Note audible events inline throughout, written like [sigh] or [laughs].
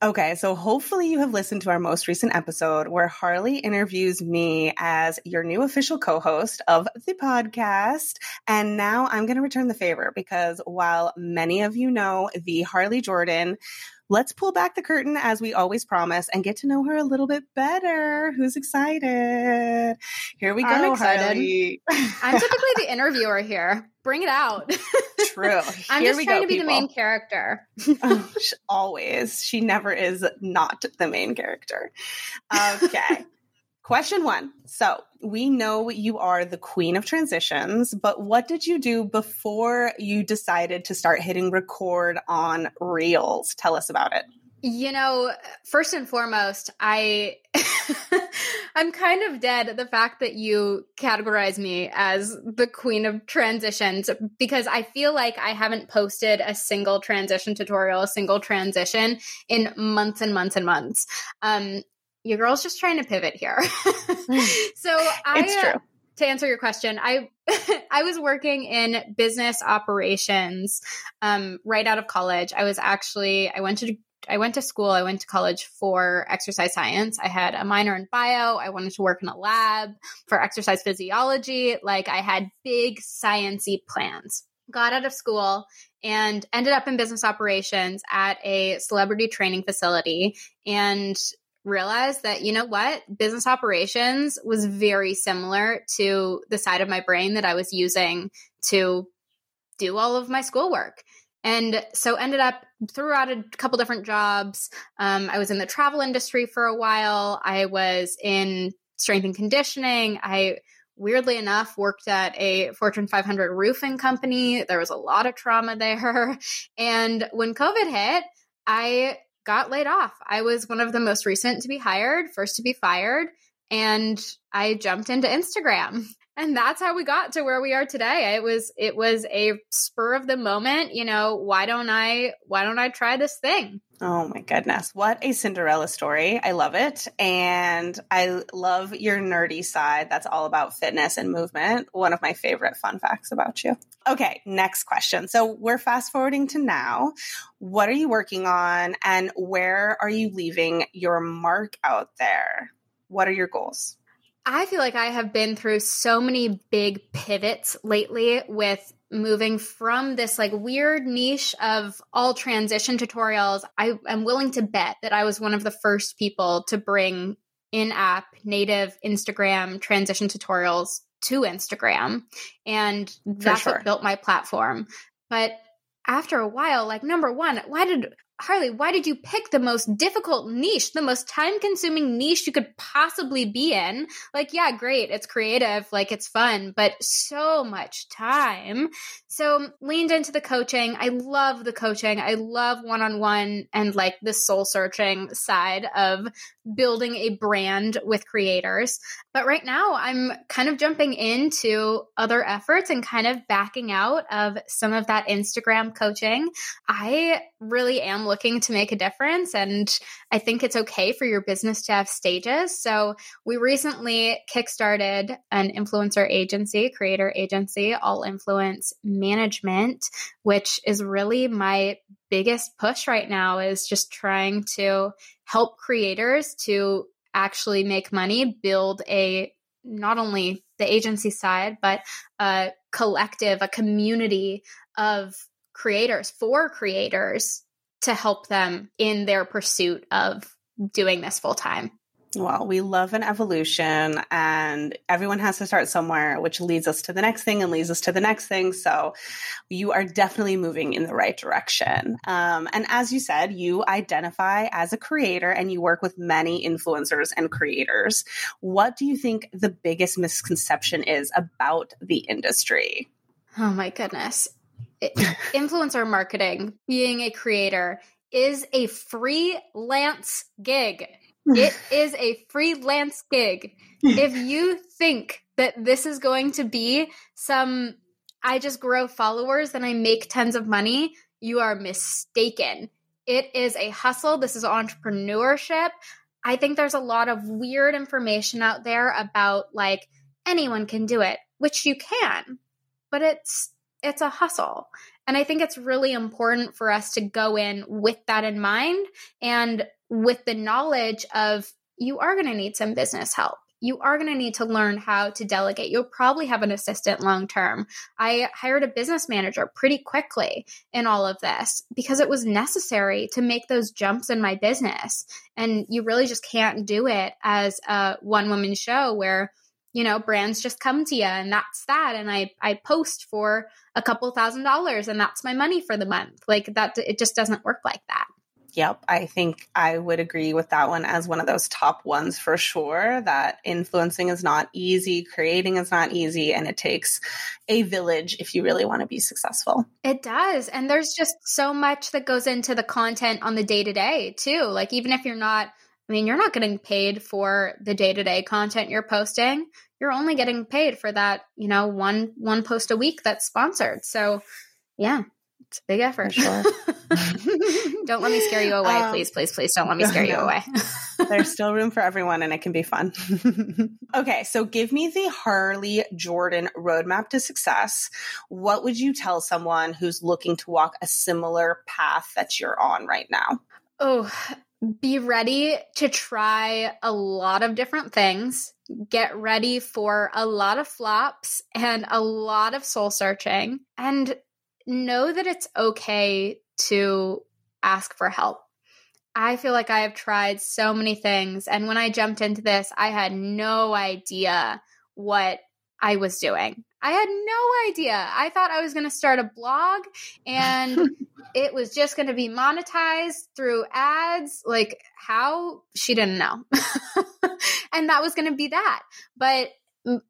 Okay, so hopefully you have listened to our most recent episode where Harley interviews me as your new official co host of the podcast. And now I'm going to return the favor because while many of you know the Harley Jordan, let's pull back the curtain as we always promise and get to know her a little bit better. Who's excited? Here we go. I'm excited. I'm typically the interviewer here. Bring it out. True. [laughs] I'm Here just trying go, to be the main character. [laughs] Oh, sh- always. She never is not the main character. Okay. Question one. So we know you are the queen of transitions, but what did you do before you decided to start hitting record on Reels? Tell us about it. You know, first and foremost, I [laughs] I'm kind of dead at the fact that you categorize me as the queen of transitions because I feel like I haven't posted a single transition tutorial, a single transition in months and months and months. Um your girl's just trying to pivot here. [laughs] so I true. to answer your question, I [laughs] I was working in business operations um, right out of college. I was actually I went to I went to school. I went to college for exercise science. I had a minor in bio. I wanted to work in a lab for exercise physiology. Like I had big sciency plans. Got out of school and ended up in business operations at a celebrity training facility and realized that you know what? Business operations was very similar to the side of my brain that i was using to do all of my schoolwork. And so ended up throughout a couple different jobs. Um, i was in the travel industry for a while. I was in strength and conditioning. I weirdly enough worked at a fortune 500 roofing company. There was a lot of trauma there. [laughs] And when covid hit i got laid off. I was one of the most recent to be hired, first to be fired, and I jumped into Instagram. And that's how we got to where we are today. It was it was a spur of the moment, you know, why don't I why don't I try this thing? Oh my goodness. What a Cinderella story. I love it. And I love your nerdy side. That's all about fitness and movement. One of my favorite fun facts about you. Okay, next question. So we're fast forwarding to now. What are you working on and where are you leaving your mark out there? What are your goals? I feel like I have been through so many big pivots lately with moving from this like weird niche of all transition tutorials. I am willing to bet that I was one of the first people to bring in app native Instagram transition tutorials to Instagram. And that's sure. what built my platform. But after a while, like number one, why did Harley, why did you pick the most difficult niche, the most time consuming niche you could possibly be in? Like, yeah, great, it's creative, like it's fun, but so much time. So, um, leaned into the coaching. I love the coaching. I love one on one and like the soul searching side of building a brand with creators. But right now, I'm kind of jumping into other efforts and kind of backing out of some of that Instagram coaching. I really am looking to make a difference. And I think it's okay for your business to have stages. So we recently kickstarted an influencer agency, creator agency, All Influence Management, which is really my biggest push right now is just trying to help creators to actually make money, build a not only the agency side, but a collective, a community of creators for creators to help them in their pursuit of doing this full time. Well, we love an evolution and everyone has to start somewhere, which leads us to the next thing and leads us to the next thing. So you are definitely moving in the right direction. Um, and as you said, you identify as a creator and you work with many influencers and creators. What do you think the biggest misconception is about the industry? Oh my goodness. Influencer marketing, being a creator, is a freelance gig. it [laughs] is a freelance gig. if you think that this is going to be some, I just grow followers and I make tons of money, you are mistaken. It is a hustle. This is entrepreneurship. I think there's a lot of weird information out there about like anyone can do it, which you can, but it's it's a hustle. And I think it's really important for us to go in with that in mind and with the knowledge of you are going to need some business help. You are going to need to learn how to delegate. You'll probably have an assistant long term. I hired a business manager pretty quickly in all of this because it was necessary to make those jumps in my business. And you really just can't do it as a one woman show where you know brands just come to you and that's that and i i post for a couple thousand dollars and that's my money for the month like that it just doesn't work like that Yep, I think I would agree with that one as one of those top ones for sure. That influencing is not easy, creating is not easy, and it takes a village if you really want to be successful. It does. And there's just so much that goes into the content on the day to day, too. Like, even if you're not I mean, you're not getting paid for the day-to-day content you're posting. You're only getting paid for that, you know, one one post a week that's sponsored. So, yeah, it's a big effort. Sure. [laughs] don't let me scare you away, um, please, please, please. Don't let me scare [laughs] no. you away. [laughs] There's still room for everyone, and it can be fun. okay, so give me the Harley Jordan roadmap to success. What would you tell someone who's looking to walk a similar path that you're on right now? Oh, be ready to try a lot of different things. Get ready for a lot of flops and a lot of soul searching. And know that it's okay to ask for help. I feel like I have tried so many things. And when I jumped into this, I had no idea what I was doing. I had no idea. I thought I was going to start a blog and [laughs] it was just going to be monetized through ads. Like, how? She didn't know. [laughs] and that was going to be that. But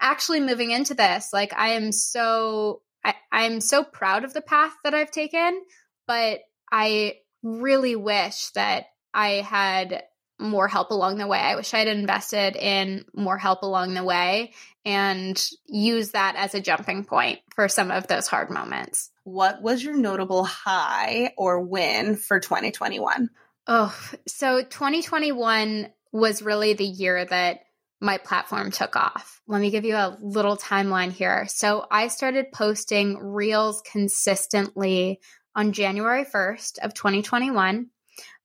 actually moving into this, like, I am so, I, I'm so proud of the path that I've taken, but I really wish that I had more help along the way. I wish I had invested in more help along the way and use that as a jumping point for some of those hard moments. What was your notable high or win for 2021? Oh, so 2021 was really the year that my platform took off. Let me give you a little timeline here. So I started posting reels consistently on January 1st of 2021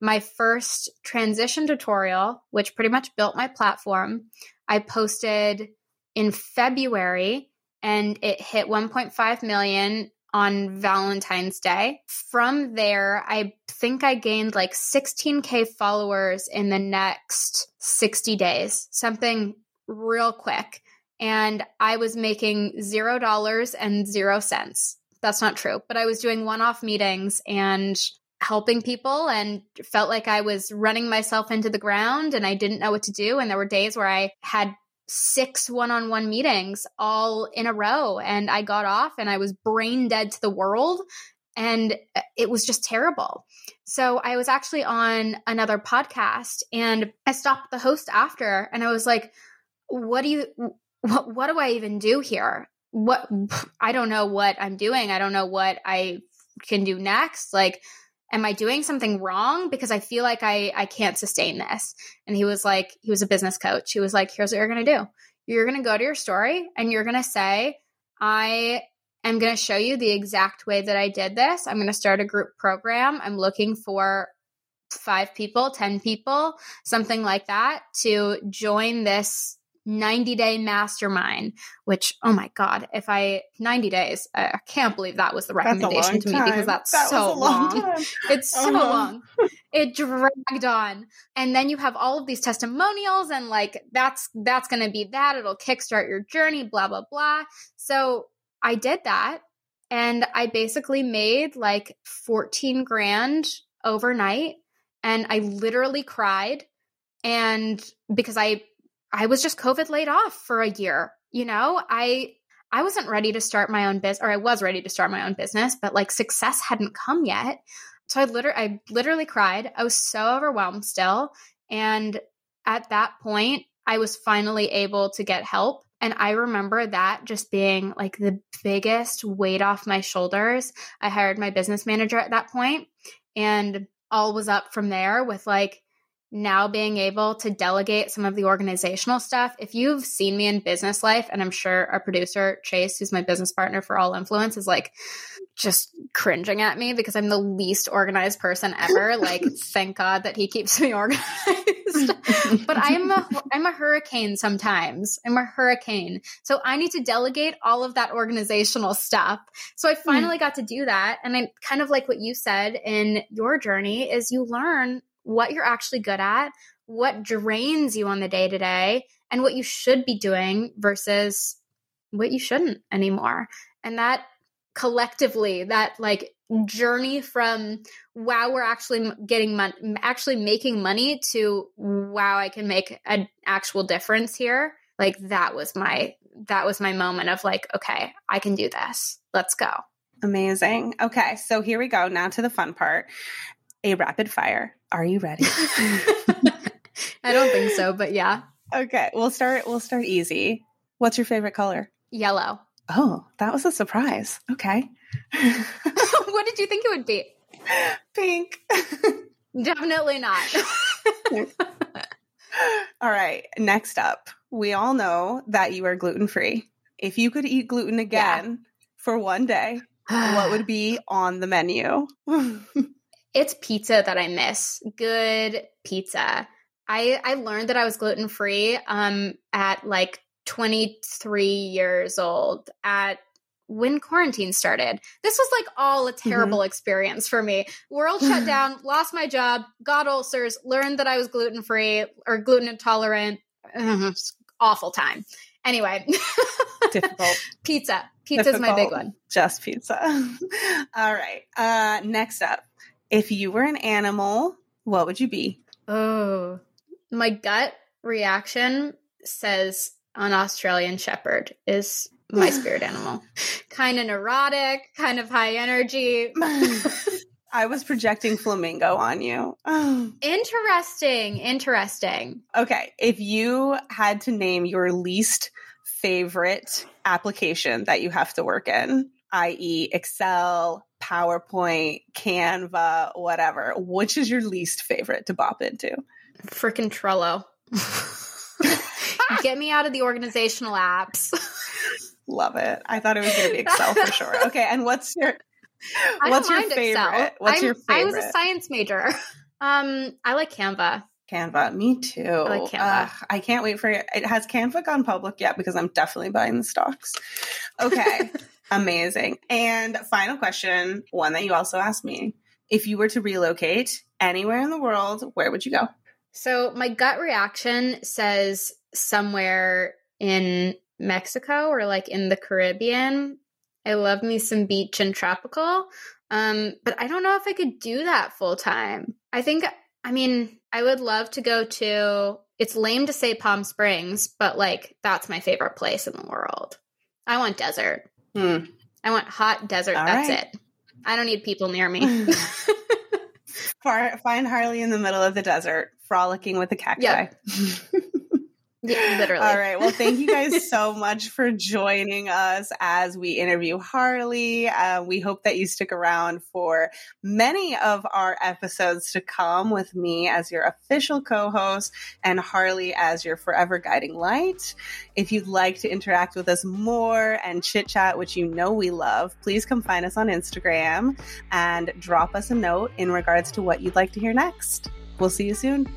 my first transition tutorial, which pretty much built my platform, I posted in February and it hit 1.5 million on Valentine's Day. From there, I think I gained like 16K followers in the next 60 days, something real quick. And I was making zero dollars and zero cents. That's not true, but I was doing one off meetings and helping people and felt like I was running myself into the ground and I didn't know what to do. And there were days where I had six one on one meetings all in a row and I got off and I was brain dead to the world. And uh, it was just terrible. So I was actually on another podcast and I stopped the host after and I was like, what do you, what, what do I even do here? What, [laughs] I don't know what I'm doing. I don't know what I can do next. Like, am I doing something wrong? Because I feel like I, I can't sustain this. And he was like, he was a business coach. He was like, here's what you're going to do. You're going to go to your story and you're going to say, I am going to show you the exact way that I did this. I'm going to start a group program. I'm looking for five people, 10 people, something like that to join this 90 day mastermind, which, oh my God, if I, 90 days, I can't believe that was the recommendation to me because that's that so long. long. [laughs] It's so uh-huh. long. It dragged on. And then you have all of these testimonials and like, that's, that's going to be that. It'll kickstart your journey, blah, blah, blah. So I did that. And I basically made like 14 grand overnight. And I literally cried. And because I I was just COVID laid off for a year. You know, I I wasn't ready to start my own business, or I was ready to start my own business, but like success hadn't come yet. So I literally, I literally cried. I was so overwhelmed still, and at that point, I was finally able to get help. And I remember that just being like the biggest weight off my shoulders. I hired my business manager at that point, and all was up from there with like, now being able to delegate some of the organizational stuff. If you've seen me in business life, and I'm sure our producer, Chase, who's my business partner for All Influence, is like just cringing at me because I'm the least organized person ever. [laughs] like, thank God that he keeps me [laughs] organized. but I'm a [laughs] I'm a hurricane sometimes. I'm a hurricane. So I need to delegate all of that organizational stuff. So I hmm. finally got to do that. And I kind of like what you said in your journey is you learn what you're actually good at, what drains you on the day to day, and what you should be doing versus what you shouldn't anymore. And that collectively, that like journey from wow, we're actually getting money, actually making money to wow, I can make an actual difference here. Like that was my that was my moment of like, okay, I can do this. Let's go. Amazing. Okay, so here we go. Now to the fun part a rapid fire. Are you ready? [laughs] [laughs] I don't think so, but yeah. Okay, we'll start we'll start easy. What's your favorite color? Yellow. Oh, that was a surprise. Okay. [laughs] what did you think it would be? Pink. Definitely not. all right, next up. We all know that you are gluten-free. If you could eat gluten again yeah. for one day, what would be [sighs] on the menu? It's pizza that I miss. Good pizza. I I learned that I was gluten free um at like 23 years old at when quarantine started. This was like all a terrible mm-hmm. experience for me. World shut [laughs] down, lost my job, got ulcers, learned that I was gluten free or gluten intolerant. awful time. Anyway, [laughs] difficult. Pizza. Pizza is my big one. Just pizza. [laughs] all right. Uh next up. If you were an animal, what would you be? Oh, my gut reaction says an Australian Shepherd is my spirit animal. [laughs] Kind of neurotic, kind of high energy. [laughs] I was projecting flamingo on you. [sighs] interesting. Interesting. Okay. If you had to name your least favorite application that you have to work in, i.e., Excel, PowerPoint, Canva, whatever. Which is your least favorite to bop into? Freaking Trello. Get me out of the organizational apps. Love it. I thought it was going to be Excel for sure. Okay, and what's your what's your favorite? Excel. What's I'm, your favorite? I was a science major. Um, I like Canva. Canva, me too. I like Canva. Uh, I can't wait for it. It has Canva gone public yet because I'm definitely buying the stocks. Okay. [laughs] Amazing. And final question, one that you also asked me. If you were to relocate anywhere in the world, where would you go? So, my gut reaction says somewhere in Mexico or like in the Caribbean. I love me some beach and tropical. Um, but I don't know if I could do that full time. I think, I mean, I would love to go to, it's lame to say Palm Springs, but like that's my favorite place in the world. I want desert. Hmm. I want hot desert. All That's right. it. I don't need people near me. [laughs] [laughs] Find Harley in the middle of the desert, frolicking with a cacti. Yep. [laughs] Yeah, literally. All right. Well, thank you guys [laughs] so much for joining us as we interview Harley. Uh, we hope that you stick around for many of our episodes to come with me as your official co host and Harley as your forever guiding light. If you'd like to interact with us more and chit chat, which you know we love, please come find us on Instagram and drop us a note in regards to what you'd like to hear next. We'll see you soon.